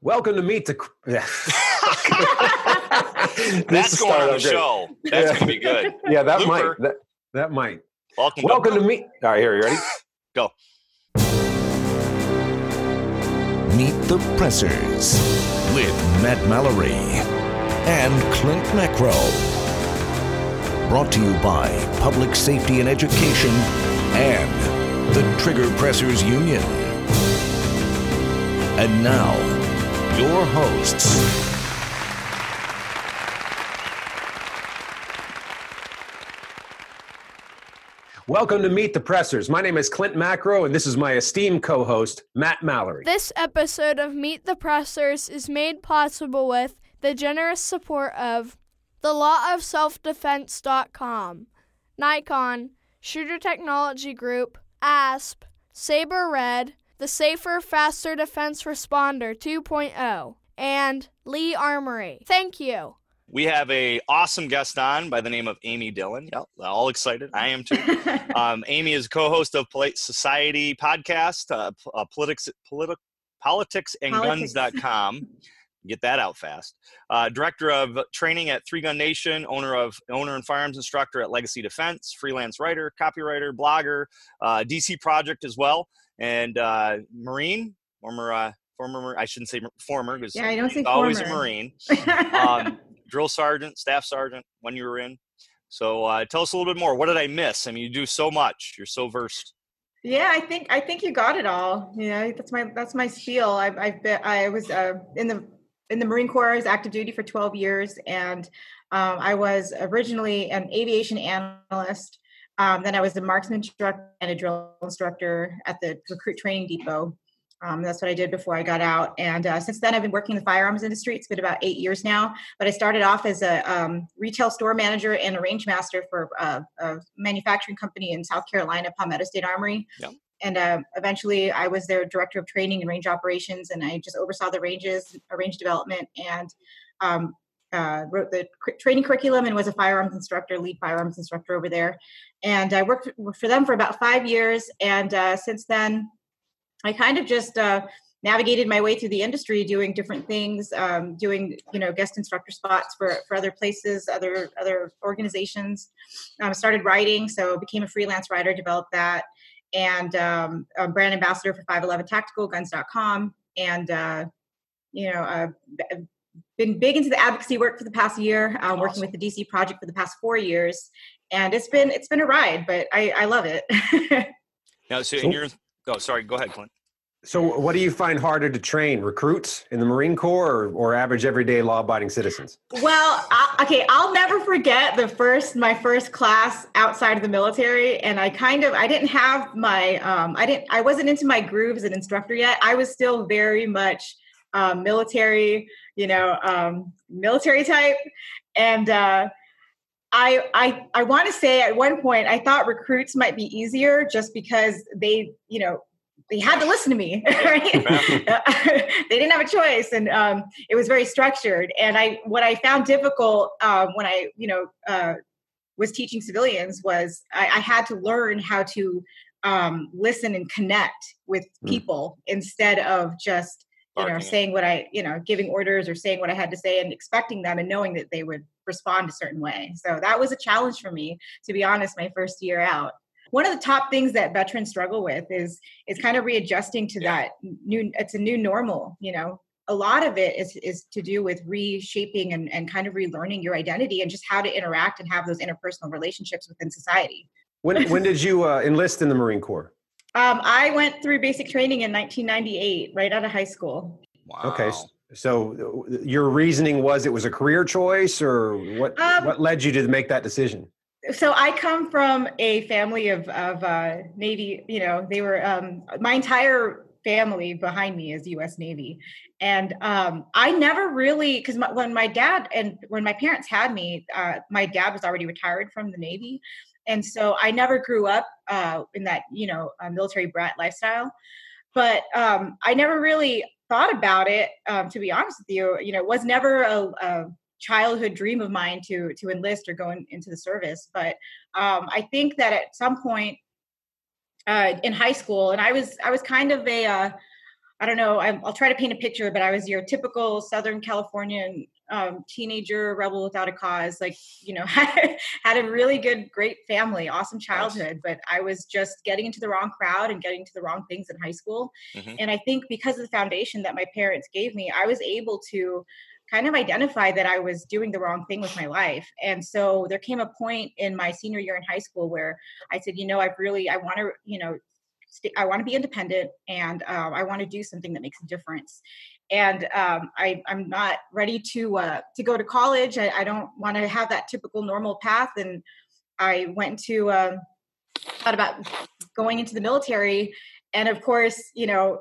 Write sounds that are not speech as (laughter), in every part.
Welcome to Meet the. (laughs) That's going on the show. That's Yeah. going to be good. (laughs) Yeah, that Looper. might. That, that might. Welcome. Welcome to Meet. All right, here, you ready? (laughs) Go. Meet the Pressers with Matt Mallory and Clint Macro. Brought to you by Public Safety and Education and the Trigger Pressers Union. And now, your hosts. Welcome to Meet the Pressers. My name is Clint Macro, and this is my esteemed co-host Matt Mallory. This episode of Meet the Pressers is made possible with the generous support of the lawofselfdefense.com, Nikon, Shooter Technology Group, ASP, Sabre Red, the Safer Faster Defense Responder 2.0, and Lee Armory. Thank you. We have a awesome guest on by the name of Amy Dillon. Yep, all excited. I am too. (laughs) um, Amy is co-host of Polite Society podcast, uh, p- uh, politics, politi- politicsandguns.com. Get that out fast. Uh, director of training at Three Gun Nation, owner of owner and firearms instructor at Legacy Defense, freelance writer, copywriter, blogger, uh, DC Project as well, and uh, Marine, former uh, former I shouldn't say former because Yeah, I don't say always former. a Marine. (laughs) um, drill sergeant, staff sergeant when you were in. So uh, tell us a little bit more. What did I miss? I mean, you do so much. You're so versed. yeah, I think I think you got it all. Yeah, that's my that's my spiel. I've I've been I was uh, in the in the Marine Corps. I was active duty for 12 years, and um, I was originally an aviation analyst. Um, then I was a marksman instructor and a drill instructor at the recruit training depot. Um, that's what I did before I got out. And uh, since then, I've been working in the firearms industry. It's been about eight years now. But I started off as a um, retail store manager and a range master for uh, a manufacturing company in South Carolina, Palmetto State Armory. Yep. And uh, eventually, I was their director of training and range operations, and I just oversaw the ranges, range development, and um, uh, wrote the training curriculum and was a firearms instructor, lead firearms instructor over there. And I worked for them for about five years. And uh, since then, I kind of just uh, navigated my way through the industry, doing different things, um, doing you know guest instructor spots for for other places, other other organizations. Um, started writing, so became a freelance writer, developed that, and um, a brand ambassador for 511 Tactical Guns.com, and uh, you know. Uh, been big into the advocacy work for the past year, uh, working with the DC project for the past four years, and it's been it's been a ride, but I, I love it. (laughs) Now, so, So- and you're. Oh, sorry. Go ahead, Clint. So, what do you find harder to train, recruits in the Marine Corps or, or average everyday law-abiding citizens? Well, I, okay, I'll never forget the first my first class outside of the military, and I kind of I didn't have my um, I didn't I wasn't into my groove as an instructor yet. I was still very much um, military, you know, um, military type, and uh, I I I want to say at one point I thought recruits might be easier just because they you know they had to listen to me (laughs) right? (laughs) They didn't have a choice and um, it was very structured. And i what i found difficult uh, when i you know uh, was teaching civilians was I, I had to learn how to um, listen and connect with Mm. people instead of just you know saying what i you know giving orders or saying what i had to say and expecting them and knowing that they would respond a certain way. So that was a challenge for me to be honest my first year out. One of the top things that veterans struggle with is is kind of readjusting to Yeah. that new it's a new normal you know? A lot of it is is to do with reshaping and, and kind of relearning your identity and just how to interact and have those interpersonal relationships within society. When when did you uh, enlist in the Marine Corps? Um, i went through basic training in 1998 right out of high school Wow. Okay, so uh, your reasoning was it was a career choice, or what? Um, what led you to make that decision? so I come from a family of of uh, Navy. You know, they were um, my entire family behind me is U.S. Navy, and um, I never really because my, when my dad and when my parents had me, uh, my dad was already retired from the Navy, and so I never grew up uh, in that you know uh, military brat lifestyle. But um, I never really thought about it. Um, to be honest with you, you know, it was never a, a childhood dream of mine to to enlist or go in, into the service. But um, I think that at some point uh, in high school, and I was I was kind of a uh, I don't know. I, will try to paint a picture, but I was your typical Southern Californian um, teenager, rebel without a cause. Like, you know, had, (laughs) had a really good, great family, awesome childhood, but I was just getting into the wrong crowd and getting to the wrong things in high school. Mm-hmm. And I think because of the foundation that my parents gave me, I was able to kind of identify that I was doing the wrong thing with my life. And so there came a point in my senior year in high school where I said, you know, I really, I want to, you know, I want to be independent and uh, I want to do something that makes a difference. And um, I, am not ready to uh, to go to college. I, I don't want to have that typical normal path. And I went to uh, thought about going into the military. And of course, you know,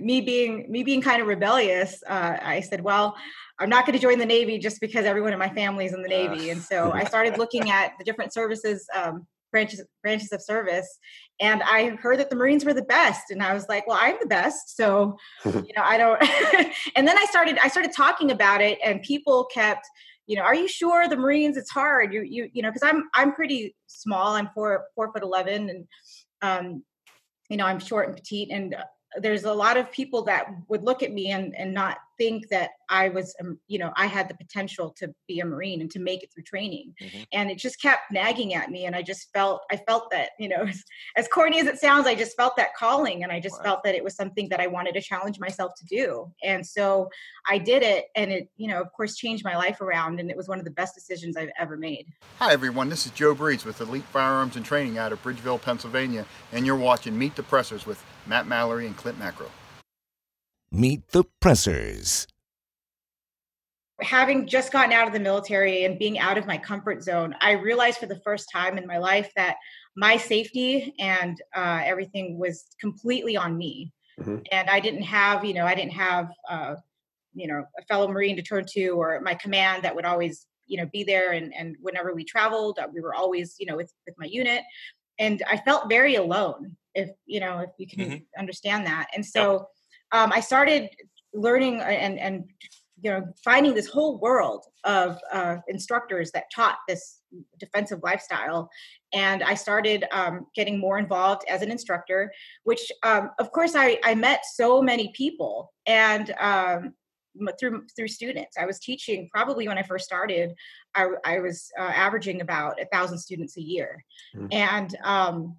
me being me being kind of rebellious, uh, I said, well. I'm not going to join the Navy just because everyone in my family is in the Navy. And so I started looking at the different services um, branches branches of service and i heard that the marines were the best and i was like well i'm the best so (laughs) you know i don't (laughs) and then i started i started talking about it and people kept you know are you sure the marines it's hard? You you you know because i'm i'm pretty small i'm four four foot 11 and um you know i'm short and petite and there's a lot of people that would look at me and and not think that I was, um, you know, I had the potential to be a Marine and to make it through training. Mm-hmm. And it just kept nagging at me. And I just felt, I felt that, you know, as, (laughs) as corny as it sounds, I just felt that calling. And I just wow. felt that it was something that I wanted to challenge myself to do. And so I did it. And it, you know, of course, changed my life around. And it was one of the best decisions I've ever made. Hi, everyone. This is Joe Breeze with Elite Firearms and Training out of Bridgeville, Pennsylvania. And you're watching Meet the Pressers with Matt Mallory and Clint Macro. Meet the Pressers having just gotten out of the military and being out of my comfort zone, I realized for the first time in my life that my safety and uh, everything was completely on me. Mm-hmm. And I didn't have, you know, I didn't have, uh, you know, a fellow Marine to turn to or my command that would always, you know, be there. And, and whenever we traveled, uh, we were always, you know, with, with my unit. And I felt very alone, if, you know, if you can mm-hmm. understand that. And so yep. um, I started learning and, and you know finding this whole world of uh, instructors that taught this defensive lifestyle and i started um, getting more involved as an instructor which um, of course I, I met so many people and um, through through students i was teaching probably when i first started i, I was uh, averaging about a thousand students a year mm-hmm. and um,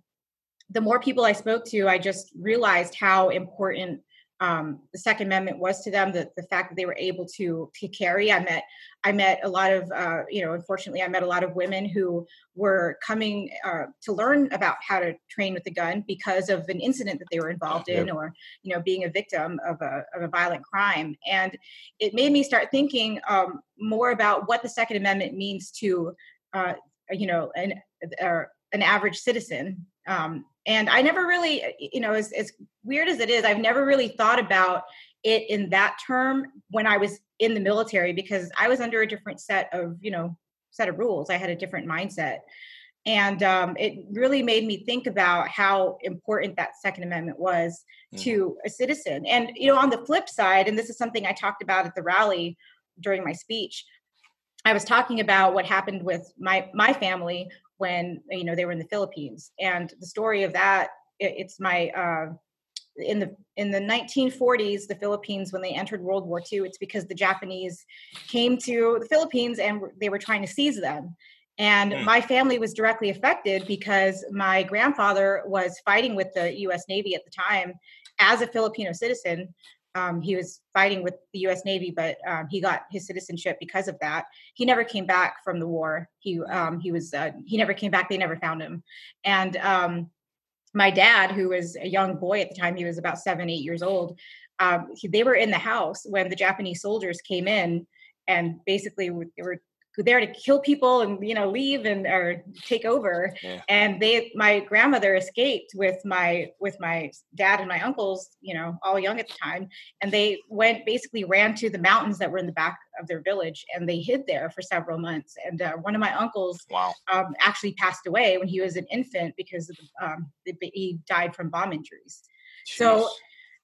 the more people i spoke to i just realized how important um, the Second Amendment was to them. The, the fact that they were able to to carry. I met I met a lot of uh, you know. Unfortunately, I met a lot of women who were coming uh, to learn about how to train with a gun because of an incident that they were involved in, or you know, being a victim of a of a violent crime. And it made me start thinking um, more about what the Second Amendment means to uh, you know an uh, an average citizen um, and i never really you know as, as weird as it is i've never really thought about it in that term when i was in the military because i was under a different set of you know set of rules. I had a different mindset. And um, it really made me think about how important that second amendment was mm-hmm. to a citizen. And you know on the flip side and this is something i talked about at the rally during my speech i was talking about what happened with my my family when you know they were in the Philippines. And the story of that, it, it's my uh, in the in the 1940s, the Philippines when they entered World War II, it's because the Japanese came to the Philippines and they were trying to seize them. And mm. my family was directly affected because my grandfather was fighting with the U.S. Navy at the time as a Filipino citizen um, he was fighting with the U.S. Navy, but um, he got his citizenship because of that. He never came back from the war. He um, he was uh, he never came back. They never found him. And um, my dad, who was a young boy at the time, he was about seven, eight years old. Um, he, they were in the house when the Japanese soldiers came in and basically they were there to kill people and you know leave and or take over yeah. and they my grandmother escaped with my with my dad and my uncles you know all young at the time and they went basically ran to the mountains that were in the back of their village and they hid there for several months and uh, one of my uncles wow. um, actually passed away when he was an infant because of, um, he died from bomb injuries Jeez. so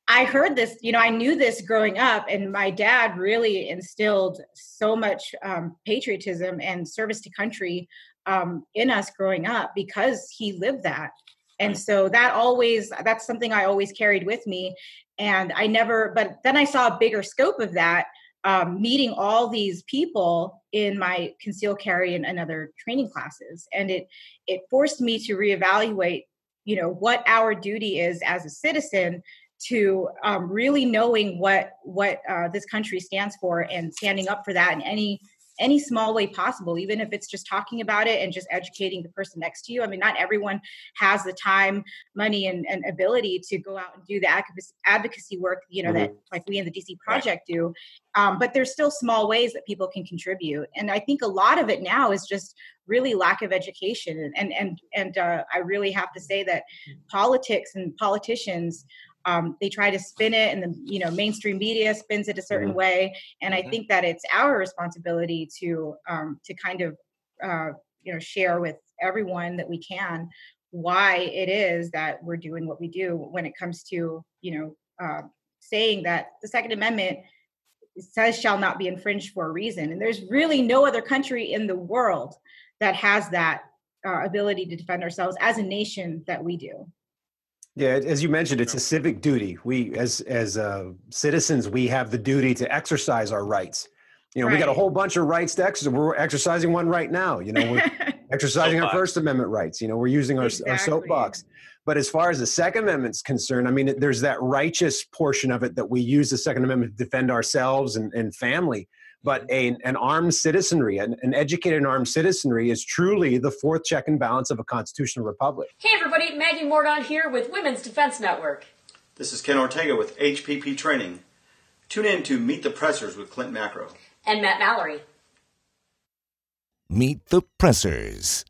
I heard this, you know, I knew this growing up, and my dad really instilled so much um, patriotism and service to country um, in us growing up because he lived that. And so that always, that's something I always carried with me. and I never. But then I saw a bigger scope of that. Um, meeting all these people in my conceal carry and, and other training classes, and it it forced me to reevaluate, you know, what our duty is as a citizen to um, really knowing what what uh, this country stands for and standing up for that in any any small way possible even if it's just talking about it and just educating the person next to you. I mean not everyone has the time money and, and ability to go out and do the advocacy work you know mm-hmm. that like we in the dc project right. do. Um, but there's still small ways that people can contribute. And i think a lot of it now is just really lack of education. And and and uh, i really have to say that politics and politicians um, they try to spin it and the you know mainstream media spins it a certain mm-hmm. way and i mm-hmm. think that it's our responsibility to um, to kind of uh, you know share with everyone that we can why it is that we're doing what we do when it comes to you know uh, saying that the second amendment says shall not be infringed for a reason and there's really no other country in the world that has that uh, ability to defend ourselves as a nation that we do yeah, as you mentioned, it's a civic duty. We, as as uh, citizens, we have the duty to exercise our rights. You know, right. we got a whole bunch of rights to exercise. We're exercising one right now. You know, we're (laughs) exercising our First Amendment rights. You know, we're using our, exactly. our soapbox. But as far as the Second Amendment's concerned, I mean, there's that righteous portion of it that we use the Second Amendment to defend ourselves and, and family. But a, an armed citizenry, an, an educated and armed citizenry, is truly the fourth check and balance of a constitutional republic. Hey, everybody, Maggie Morgan here with Women's Defense Network. This is Ken Ortega with HPP Training. Tune in to Meet the Pressers with Clint Macro and Matt Mallory. Meet the Pressers.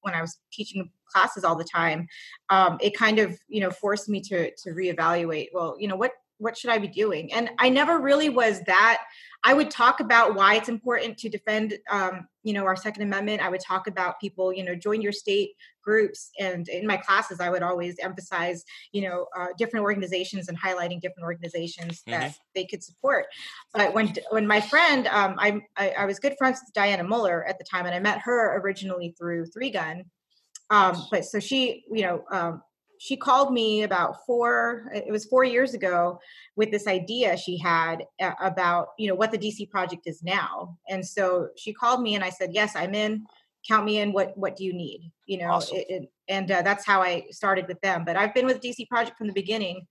When I was teaching classes all the time, um, it kind of you know forced me to to reevaluate. Well, you know what what should I be doing? And I never really was that. I would talk about why it's important to defend, um, you know, our Second Amendment. I would talk about people, you know, join your state groups. And in my classes, I would always emphasize, you know, uh, different organizations and highlighting different organizations that mm-hmm. they could support. But when when my friend, um, I, I, I was good friends with Dianna Muller at the time, and I met her originally through Three Gun. Um, but so she, you know, um, she called me about four it was four years ago with this idea she had uh, about you know what the dc project is now. And so she called me and i said yes i'm in. Count me in. What what do you need? You know awesome. it, it, and uh, that's how i started with them. But i've been with dc project from the beginning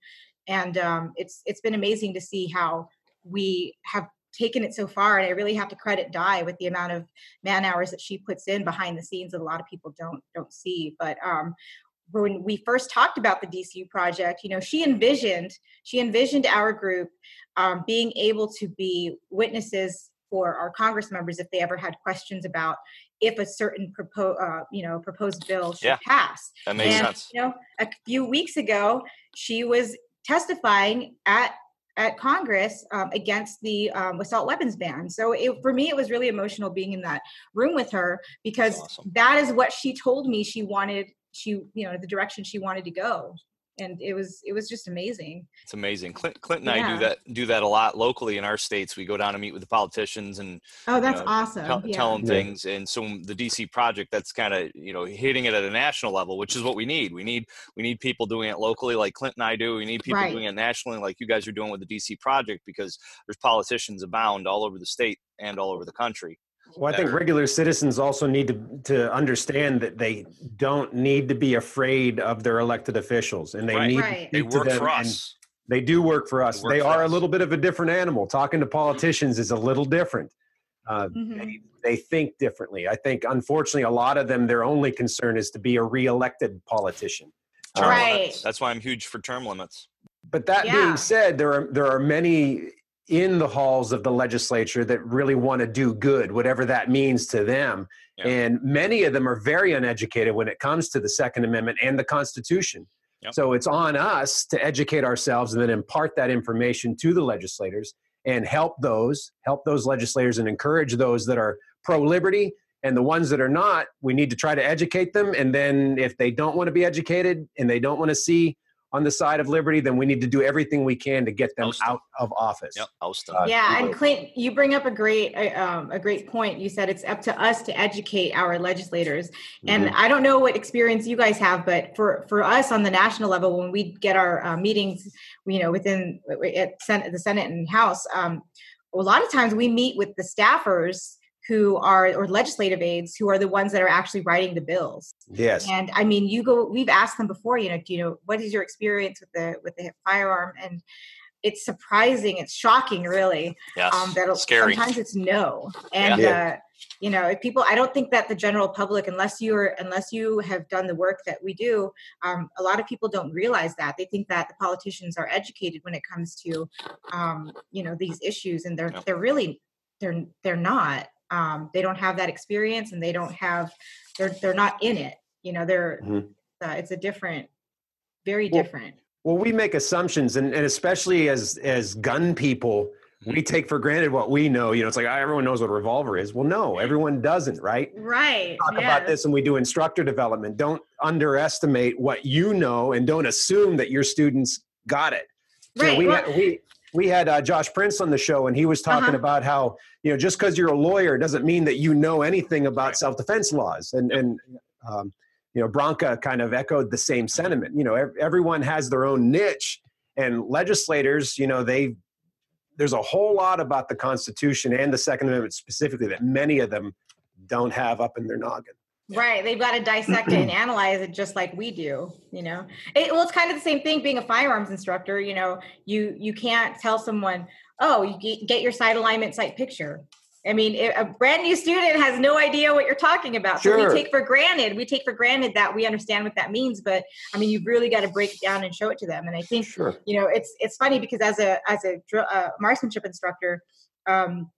and um, it's it's been amazing to see how we have taken it so far and i really have to credit di with the amount of man hours that she puts in behind the scenes that a lot of people don't don't see. But um, when we first talked about the DCU project, you know, she envisioned she envisioned our group um, being able to be witnesses for our Congress members if they ever had questions about if a certain proposed uh, you know proposed bill should yeah, pass. That makes and, sense. You know, a few weeks ago, she was testifying at at Congress um, against the um, assault weapons ban. So it, for me, it was really emotional being in that room with her because awesome. that is what she told me she wanted she you know the direction she wanted to go and it was it was just amazing it's amazing clint, clint and yeah. i do that do that a lot locally in our states we go down and meet with the politicians and oh that's you know, awesome tell, yeah. tell them yeah. things and so the dc project that's kind of you know hitting it at a national level which is what we need we need we need people doing it locally like clint and i do we need people right. doing it nationally like you guys are doing with the dc project because there's politicians abound all over the state and all over the country well, I think regular citizens also need to, to understand that they don't need to be afraid of their elected officials, and they right. need right. to they work for us. They do work for us. They, they are us. a little bit of a different animal. Talking to politicians is a little different. Uh, mm-hmm. they, they think differently. I think, unfortunately, a lot of them, their only concern is to be a reelected politician. right. That's why I'm huge for term limits. But that yeah. being said, there are there are many in the halls of the legislature that really want to do good, whatever that means to them. Yeah. And many of them are very uneducated when it comes to the Second Amendment and the Constitution. Yep. So it's on us to educate ourselves and then impart that information to the legislators and help those, help those legislators and encourage those that are pro liberty. And the ones that are not, we need to try to educate them. And then if they don't want to be educated and they don't want to see on the side of liberty, then we need to do everything we can to get them Oust 'em. out of office. Yep, oust 'em. Uh, yeah, and Clint, you bring up a great uh, um, a great point. You said it's up to us to educate our legislators, and Mm-hmm. I don't know what experience you guys have, but for for us on the national level, when we get our uh, meetings, you know, within at Senate, the Senate and House, um, a lot of times we meet with the staffers who are or legislative aides who are the ones that are actually writing the bills. Yes. And I mean, you go. We've asked them before. You know, do you know what is your experience with the with the firearm? And it's surprising. It's shocking, really. Yes, Um, that scary. sometimes it's no. And Yeah. uh, you know, if people, I don't think that the general public, unless you're unless you have done the work that we do, um, a lot of people don't realize that. They think that the politicians are educated when it comes to, um, you know, these issues, and they're Yep. they're really they're they're not. Um, they don't have that experience, and they don't have they're they're not in it. You know, they're Mhm. uh, it's a different, very Well, different. Well, we make assumptions, and, and especially as as gun people, we take for granted what we know. You know, it's like "Ah, everyone knows what a revolver is. Well, no, everyone doesn't, right? Right. Talk about this, and we do instructor development. Don't underestimate what you know, and don't assume that your students got it. You know, Right. we well- had, we we had uh, Josh Prince on the show, and he was talking Uh-huh. about how you know just because you're a lawyer doesn't mean that you know anything about Right. self defense laws, and and um, you know Branca kind of echoed the same sentiment. You know, ev- everyone has their own niche, and legislators, you know, they there's a whole lot about the Constitution and the Second Amendment specifically that many of them don't have up in their noggin. Right. They've got to dissect it and (clears throat) analyze it just like we do, you know. It, well, it's kind of the same thing being a firearms instructor, you know, you you can't tell someone, "Oh, you get, your sight alignment sight picture." I mean, it, a brand new student has no idea what you're talking about. So Sure. we take for granted, we take for granted that we understand what that means, but I mean, you've really got to break it down and show it to them. And I think Sure. you know it's it's funny because as a as a dr- uh, marksmanship instructor um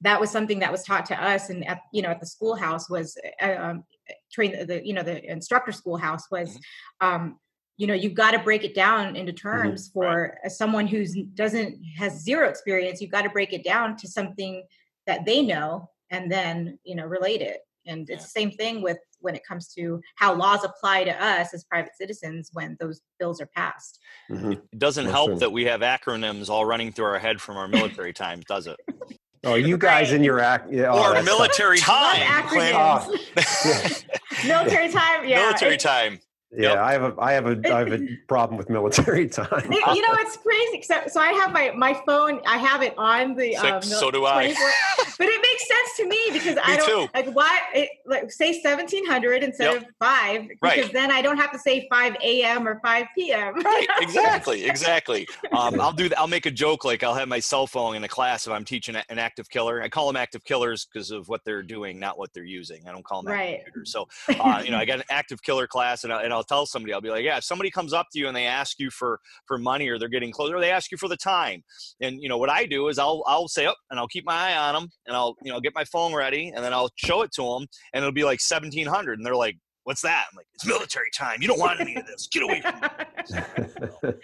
that was something that was taught to us and at you know at the schoolhouse was uh, um train the you know the instructor schoolhouse was um you know you've got to break it down into terms for uh someone who's doesn't has zero experience you've got to break it down to something that they know and then you know relate it and it's the same thing with when it comes to how laws apply to us as private citizens when those bills are passed Mhm. It doesn't Yes, help sir. that we have acronyms all running through our head from our military times, does it? (laughs) Oh, you guys in your act, yeah, oh, or military Love time. Clint. acronyms. (laughs) military time yeah military time. Yeah, Yep. I have a I have a I have a (laughs) problem with military (laughs) time. you know it's crazy so, so i have my my phone i have it on the So- um, so do I. but it makes sense to me because (laughs) i don't too. like why it, like say 1700 instead Yep. of 5 because Right. then i don't have to say 5 a.m or 5 p.m Right, exactly, exactly. Um, I'll do. I'll make a joke like I'll have my cell phone in a class if I'm teaching an active killer. I call them active killers because of what they're doing, not what they're using. I don't call them Right. active. So, uh, you know, I got an active killer class, and, I, and I'll tell somebody, I'll be like, yeah, if somebody comes up to you and they ask you for for money, or they're getting closer, or they ask you for the time, and you know what I do is I'll I'll say up and I'll keep my eye on them, and I'll you know get my phone ready, and then I'll show it to them, and it'll be like 1700, and they're like. What's that? I'm like, it's military time. You don't want any of this. Get away from me.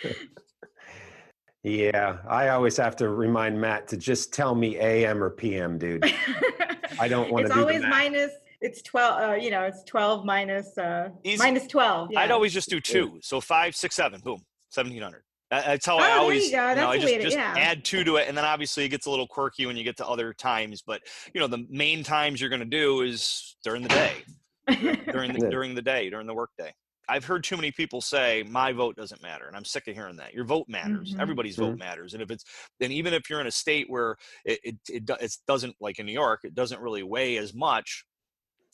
(laughs) yeah, I always have to remind Matt to just tell me AM or PM, dude. (laughs) I don't want to it's do always the math. minus it's 12 uh you know it's 12 minus uh Easy. minus 12 I'd always just do two. So five, six, seven, boom, seventeen hundred. That's how Oh, I there you always, know, I just, to- just yeah. add two to it, and then obviously it gets a little quirky when you get to other times. But you know, the main times you're going to do is during the day, (laughs) during the during the day, during the workday. I've heard too many people say my vote doesn't matter, and I'm sick of hearing that. Your vote matters. Mhm. Everybody's Mhm. vote matters, and if it's then even if you're in a state where it it, it, it doesn't like in New York, it doesn't really weigh as much.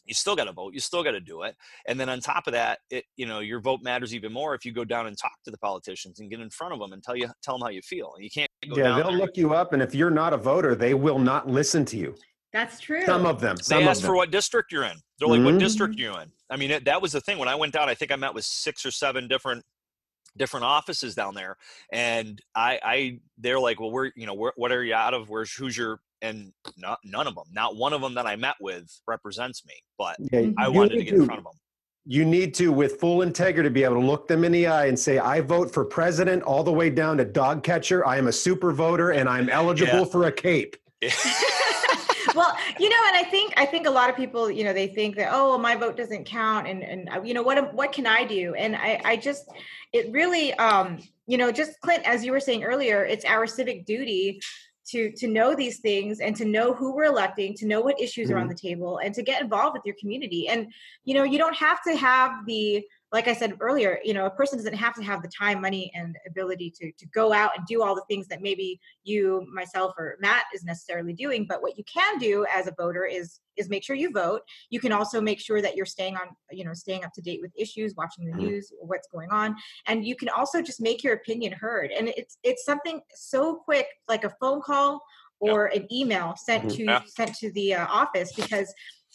You still got to vote. You still got to do it. And then on top of that, it you know your vote matters even more if you go down and talk to the politicians and get in front of them and tell you tell them how you feel. You can't go Yeah, down they'll there. look you up, and if you're not a voter, they will not listen to you. that's true Some of them. Some they of ask them. for what district you're in. They're like, "What Mhm. district you in?" I mean, it, that was the thing when I went down. I think I met with six or seven different different offices down there, and I, I they're like, "Well, we're you know, where, what are you out of? Where's who's your?" And not none of them, not one of them that I met with represents me. But Yeah, I wanted to need get in front of them. You need to, with full integrity, be able to look them in the eye and say, I vote for president all the way down to dog catcher. I am a super voter and I'm eligible Yeah. for a cape. (laughs) well, you know, and I think I think a lot of people, you know, they think that oh, my vote doesn't count, and and uh, you know what what can I do? And I I just it really um you know just Clint, as you were saying earlier, it's our civic duty to to know these things and to know who we're electing to know what issues mm-hmm. are on mm-hmm. the table and to get involved with your community and you know you don't have to have the like I said earlier, you know, a person doesn't have to have the time, money, and ability to to go out and do all the things that maybe you, myself, or Matt is necessarily doing. But what you can do as a voter is is make sure you vote. You can also make sure that you're staying on, you know, staying up to date with issues, watching the mm-hmm. news, what's going on, and you can also just make your opinion heard. And it's it's something so quick, like a phone call or an email sent mm-hmm. to yeah. sent to the uh, office because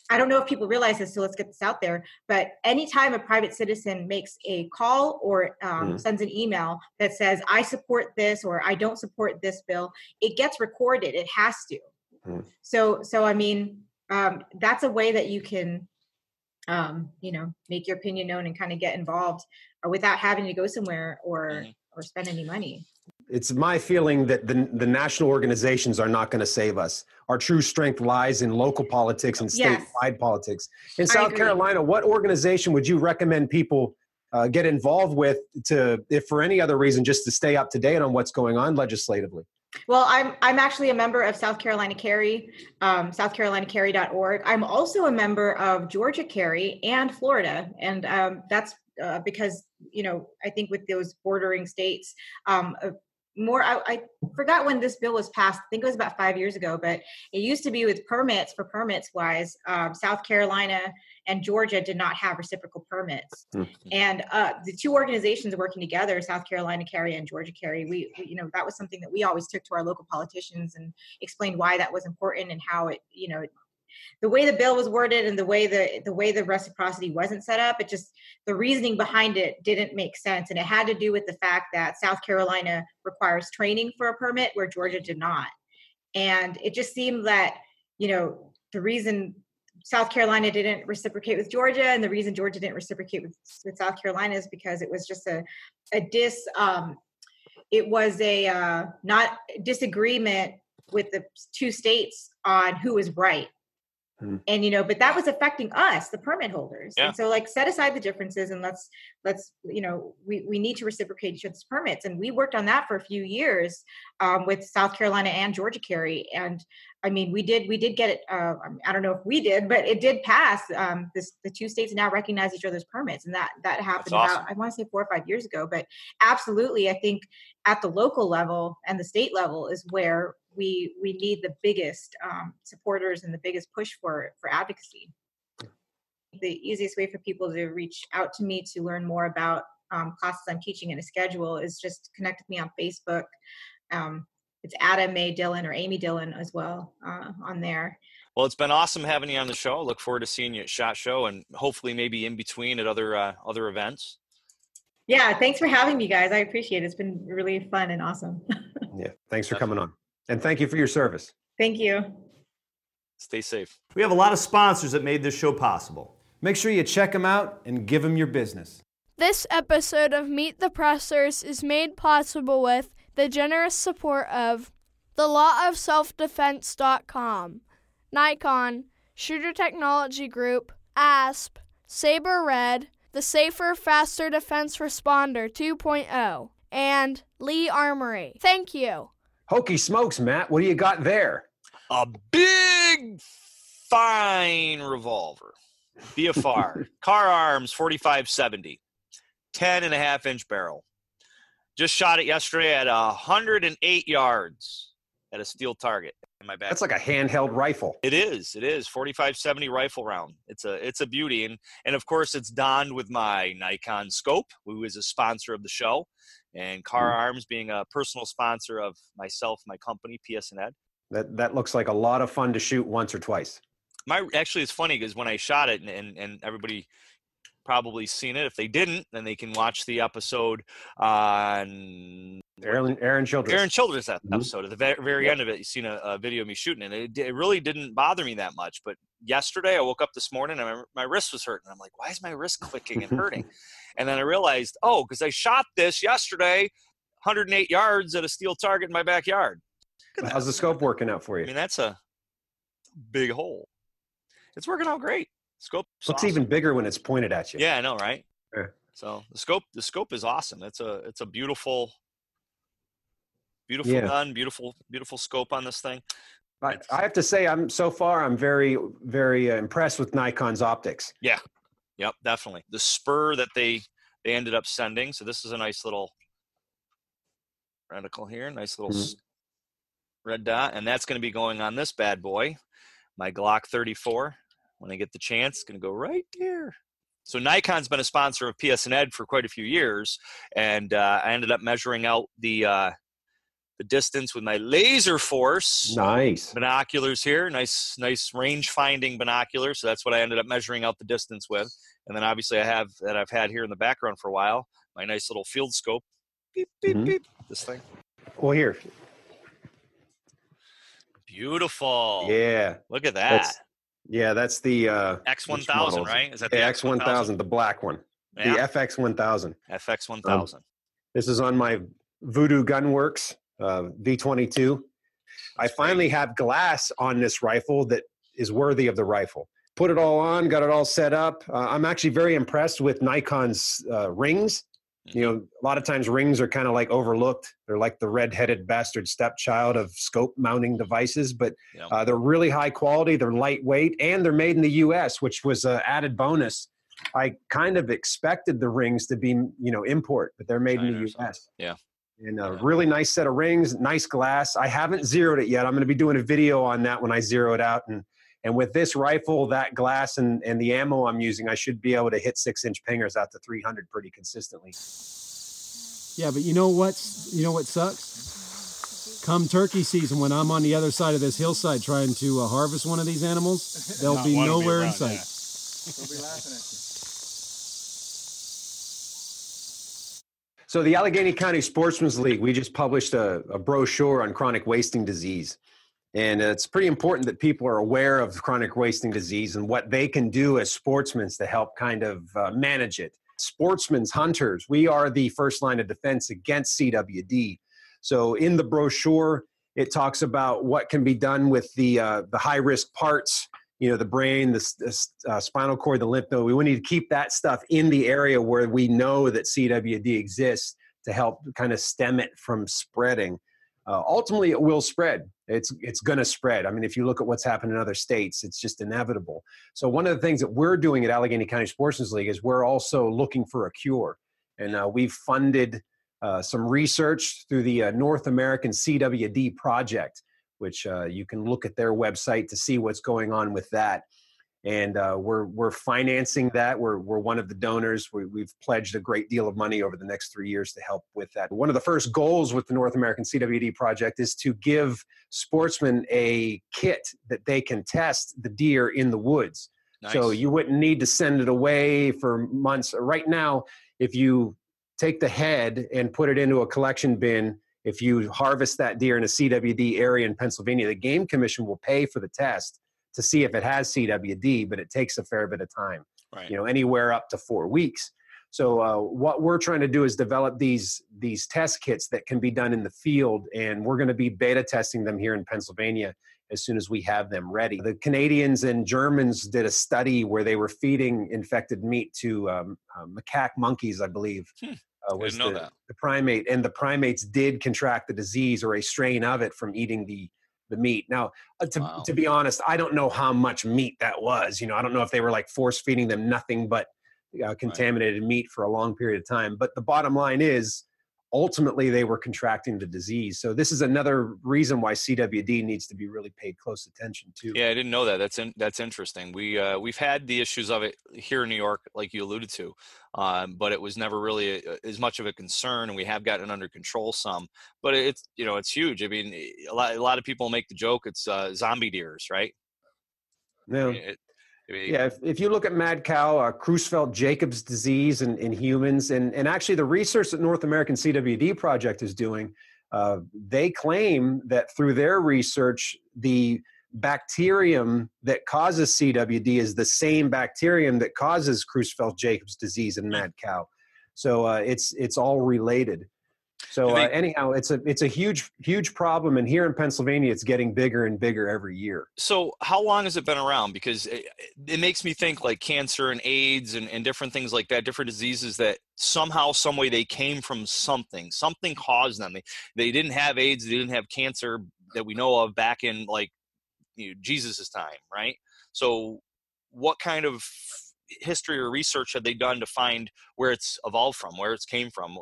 I don't know if people realize this, so let's get this out there. But anytime a private citizen makes a call or um, mm. sends an email that says, I support this or I don't support this bill, it gets recorded. It has to. Mm. So, so I mean, um, that's a way that you can, um, you know, make your opinion known and kind of get involved uh, without having to go somewhere or mm. or spend any money it's my feeling that the, the national organizations are not going to save us. Our true strength lies in local politics and statewide yes. politics. In South Carolina, what organization would you recommend people uh, get involved with to, if for any other reason, just to stay up to date on what's going on legislatively? Well, I'm I'm actually a member of South Carolina Carry, um, SouthCarolinaCarry.org. I'm also a member of Georgia Carry and Florida, and um, that's uh, because you know I think with those bordering states, um, more I, I, forgot when this bill was passed i think it was about five years ago but it used to be with permits for permits wise um, south carolina and georgia did not have reciprocal permits mm-hmm. and uh, the two organizations working together south carolina carry and georgia carry we, we, you know that was something that we always took to our local politicians and explained why that was important and how it you know it the way the bill was worded and the way the the way the reciprocity wasn't set up it just the reasoning behind it didn't make sense. And it had to do with the fact that south carolina requires training for a permit where georgia did not. And it just seemed that you know the reason south carolina didn't reciprocate with georgia and the reason georgia didn't reciprocate with, with south carolina is because it was just a, a dis um, it was a uh, not disagreement with the two states on who was right Mm. And you know, but that was affecting us, the permit holders. Yeah. And so like set aside the differences and let's let's you know, we, we need to reciprocate each other's permits. And we worked on that for a few years um, with South Carolina and Georgia Carry. And I mean, we did we did get it. Uh, I don't know if we did, but it did pass. Um, this the two states now recognize each other's permits, and that that happened awesome. about I want to say four or five years ago. But absolutely, I think at the local level and the state level is where we we need the biggest um, supporters and the biggest push for for advocacy. The easiest way for people to reach out to me to learn more about um, classes I'm teaching and a schedule is just connect with me on Facebook. Um, it's Adam May Dillon or Amy Dillon as well uh, on there. Well, it's been awesome having you on the show. Look forward to seeing you at Shot Show and hopefully maybe in between at other uh, other events. Yeah, thanks for having me, guys. I appreciate it. It's been really fun and awesome. (laughs) yeah, thanks for coming on. And thank you for your service. Thank you. Stay safe. We have a lot of sponsors that made this show possible. Make sure you check them out and give them your business. This episode of Meet the Pressers is made possible with the generous support of the Law of Self-Defense.com, Nikon, Shooter Technology Group, ASP, Sabre Red, the Safer, Faster Defense Responder 2.0, and Lee Armory. Thank you. Hokey smokes, Matt. What do you got there? A big, fine revolver. BFR. (laughs) Kahr Arms 4570. 10 and a half inch barrel. Just shot it yesterday at 108 yards at a steel target in my back. That's like a handheld rifle. It is. It is 4570 rifle round. It's a it's a beauty and and of course it's donned with my Nikon scope, who is a sponsor of the show and Kahr mm. Arms being a personal sponsor of myself, my company, PSN That that looks like a lot of fun to shoot once or twice. My actually, it's funny because when I shot it, and, and, and everybody probably seen it. If they didn't, then they can watch the episode on Aaron Aaron Childress. Aaron Childress mm-hmm. episode. At the very, end of it, you seen a, a, video of me shooting, and it, it really didn't bother me that much. But yesterday, I woke up this morning and my, my wrist was hurting. I'm like, why is my wrist clicking and hurting? (laughs) And then I realized, oh, because I shot this yesterday, 108 yards at a steel target in my backyard. How's the scope working out for you? I mean, that's a big hole. It's working out great. Scope looks awesome. even bigger when it's pointed at you. Yeah, I know, right? Yeah. So the scope, the scope is awesome. It's a, it's a beautiful, beautiful yeah. gun, beautiful, beautiful scope on this thing. I, I have to say, I'm so far, I'm very, very uh, impressed with Nikon's optics. Yeah, yep, definitely. The spur that they they ended up sending. So this is a nice little reticle here, nice little mm-hmm. red dot, and that's going to be going on this bad boy, my Glock 34. When I get the chance, it's going to go right there. So Nikon's been a sponsor of PSN for quite a few years, and uh, I ended up measuring out the uh, the distance with my laser force. Nice. Binoculars here nice nice range finding binoculars. So that's what i ended up measuring out the distance with. And then obviously i have that i've had here in the background for a while my nice little field scope. Beep beep mm-hmm. beep. This thing. Well here. Beautiful. Yeah. Look at that. That's, yeah that's the uh x1000 right? Is that the, the x1000 the black one. Yeah. the fx1000 fx1000 um, this is on my voodoo gunworks uh, V22. I finally have glass on this rifle that is worthy of the rifle. Put it all on, got it all set up. Uh, I'm actually very impressed with Nikon's uh, rings. You know, a lot of times rings are kind of like overlooked. They're like the red-headed bastard stepchild of scope mounting devices, but uh, they're really high quality. They're lightweight, and they're made in the U.S., which was an added bonus. I kind of expected the rings to be, you know, import, but they're made China in the U.S. Yeah, and a really nice set of rings, nice glass. I haven't zeroed it yet. I'm going to be doing a video on that when I zero it out. And and with this rifle, that glass, and and the ammo I'm using, I should be able to hit six inch pingers out to 300 pretty consistently. Yeah, but you know what's you know what sucks? Come turkey season, when I'm on the other side of this hillside trying to uh, harvest one of these animals, (laughs) they'll be nowhere be in sight. They'll be laughing at you. So the Allegheny County Sportsmen's League, we just published a, a, brochure on chronic wasting disease. And it's pretty important that people are aware of chronic wasting disease and what they can do as sportsmen to help kind of uh, manage it. Sportsmen's hunters, we are the first line of defense against CWD. So in the brochure, it talks about what can be done with the, uh, the high risk parts you know the brain the, the uh, spinal cord the lymph node we need to keep that stuff in the area where we know that cwd exists to help kind of stem it from spreading. Uh, ultimately it will spread. It's it's going to spread. I mean if you look at what's happened in other states it's just inevitable. So one of the things that we're doing at allegheny county sportsmen's league is we're also looking for a cure. And uh, we've funded uh, some research through the uh, north american cwd project which uh, you can look at their website to see what's going on with that. And uh, we're we're financing that. We're we're one of the donors. We, we've pledged a great deal of money over the next three years to help with that. One of the first goals with the North American CWD project is to give sportsmen a kit that they can test the deer in the woods. Nice. So you wouldn't need to send it away for months. Right now, if you take the head and put it into a collection bin if you harvest that deer in a CWD area in Pennsylvania, the Game Commission will pay for the test to see if it has CWD, but it takes a fair bit of time. Right. You know, anywhere up to four weeks. So uh, what we're trying to do is develop these these test kits that can be done in the field, and we're going to be beta testing them here in Pennsylvania as soon as we have them ready. The Canadians and Germans did a study where they were feeding infected meat to um, uh, macaque monkeys, I believe, hmm uh, was the, the, primate, and the primates did contract the disease or a strain of it from eating the the meat. Now, uh, to wow. to be honest, I don't know how much meat that was. You know, I don't know if they were like force feeding them nothing but uh, contaminated right. meat for a long period of time. But the bottom line is, ultimately they were contracting the disease. So this is another reason why CWD needs to be really paid close attention to. Yeah, I didn't know that. That's in, that's interesting. We uh, we've had the issues of it here in New York, like you alluded to, um, but it was never really a, as much of a concern, and we have gotten under control some. But it's you know it's huge. I mean, a lot a lot of people make the joke it's uh, zombie deers, right? No. I mean, it, yeah, if, if you look at mad cow, uh, Creutzfeldt-Jacobs disease in, in humans, and, and actually the research that North American CWD Project is doing, uh, they claim that through their research, the bacterium that causes CWD is the same bacterium that causes Creutzfeldt-Jacobs disease in mad cow. So uh, it's it's all related. So uh, anyhow, it's a it's a huge huge problem, and here in Pennsylvania, it's getting bigger and bigger every year. So how long has it been around? Because it, it makes me think like cancer and AIDS and, and different things like that, different diseases that somehow, some way, they came from something. Something caused them. They they didn't have AIDS, they didn't have cancer that we know of back in like you know, Jesus's time, right? So what kind of history or research have they done to find where it's evolved from, where it's came from,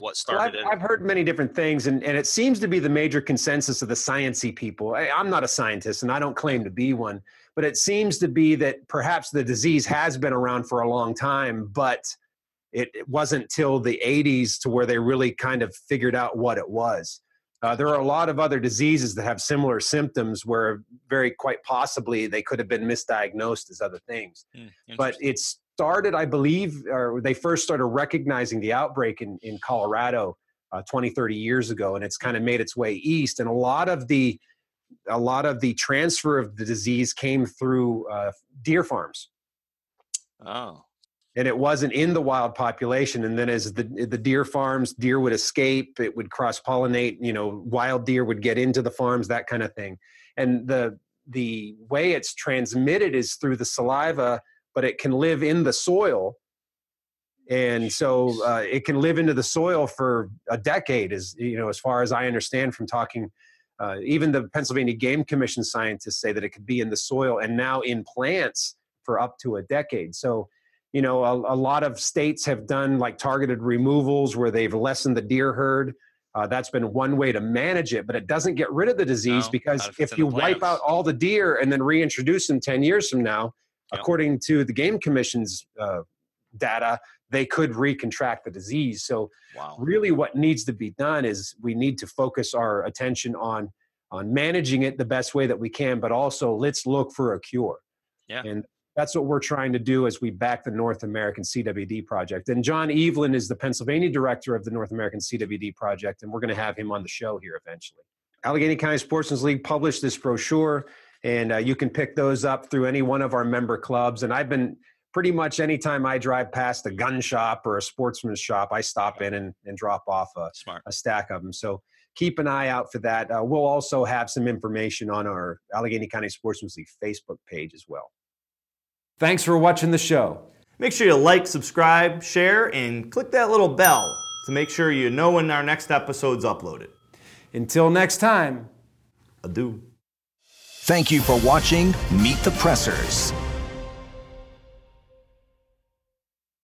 what started well, I've, I've, heard many different things, and, and it seems to be the major consensus of the sciency people. I, I'm not a scientist, and I don't claim to be one, but it seems to be that perhaps the disease has been around for a long time, but it, it wasn't till the 80s to where they really kind of figured out what it was. Uh, there are a lot of other diseases that have similar symptoms where very quite possibly they could have been misdiagnosed as other things. Mm, but it started, I believe, or they first started recognizing the outbreak in, in Colorado uh, 20, 30 years ago, and it's kind of made its way east. And a lot of the a lot of the transfer of the disease came through uh, deer farms. Oh and it wasn't in the wild population. And then as the the deer farms deer would escape it would cross pollinate you know wild deer would get into the farms that kind of thing. And the the way it's transmitted is through the saliva but it can live in the soil. And so uh, it can live into the soil for a decade as you know as far as i understand from talking uh, even the pennsylvania game commission scientists say that it could be in the soil and now in plants for up to a decade. So you know a, a, lot of states have done like targeted removals where they've lessened the deer herd uh, that's been one way to manage it but it doesn't get rid of the disease no, because if, if you wipe out all the deer and then reintroduce them 10 years from now yep. according to the game commission's uh, data they could recontract the disease so wow. really what needs to be done is we need to focus our attention on on managing it the best way that we can but also let's look for a cure yeah. And that's what we're trying to do as we back the North American CWD project. And John Evelyn is the Pennsylvania director of the North American CWD project, and we're going to have him on the show here eventually. Allegheny County Sportsmen's League published this brochure, and uh, you can pick those up through any one of our member clubs. And I've been pretty much anytime I drive past a gun shop or a sportsman's shop, I stop in and, and drop off a, a stack of them. So keep an eye out for that. Uh, we'll also have some information on our Allegheny County Sportsmen's League Facebook page as well. Thanks for watching the show. Make sure you like, subscribe, share, and click that little bell to make sure you know when our next episode's uploaded. Until next time, adieu. Thank you for watching Meet the Pressers.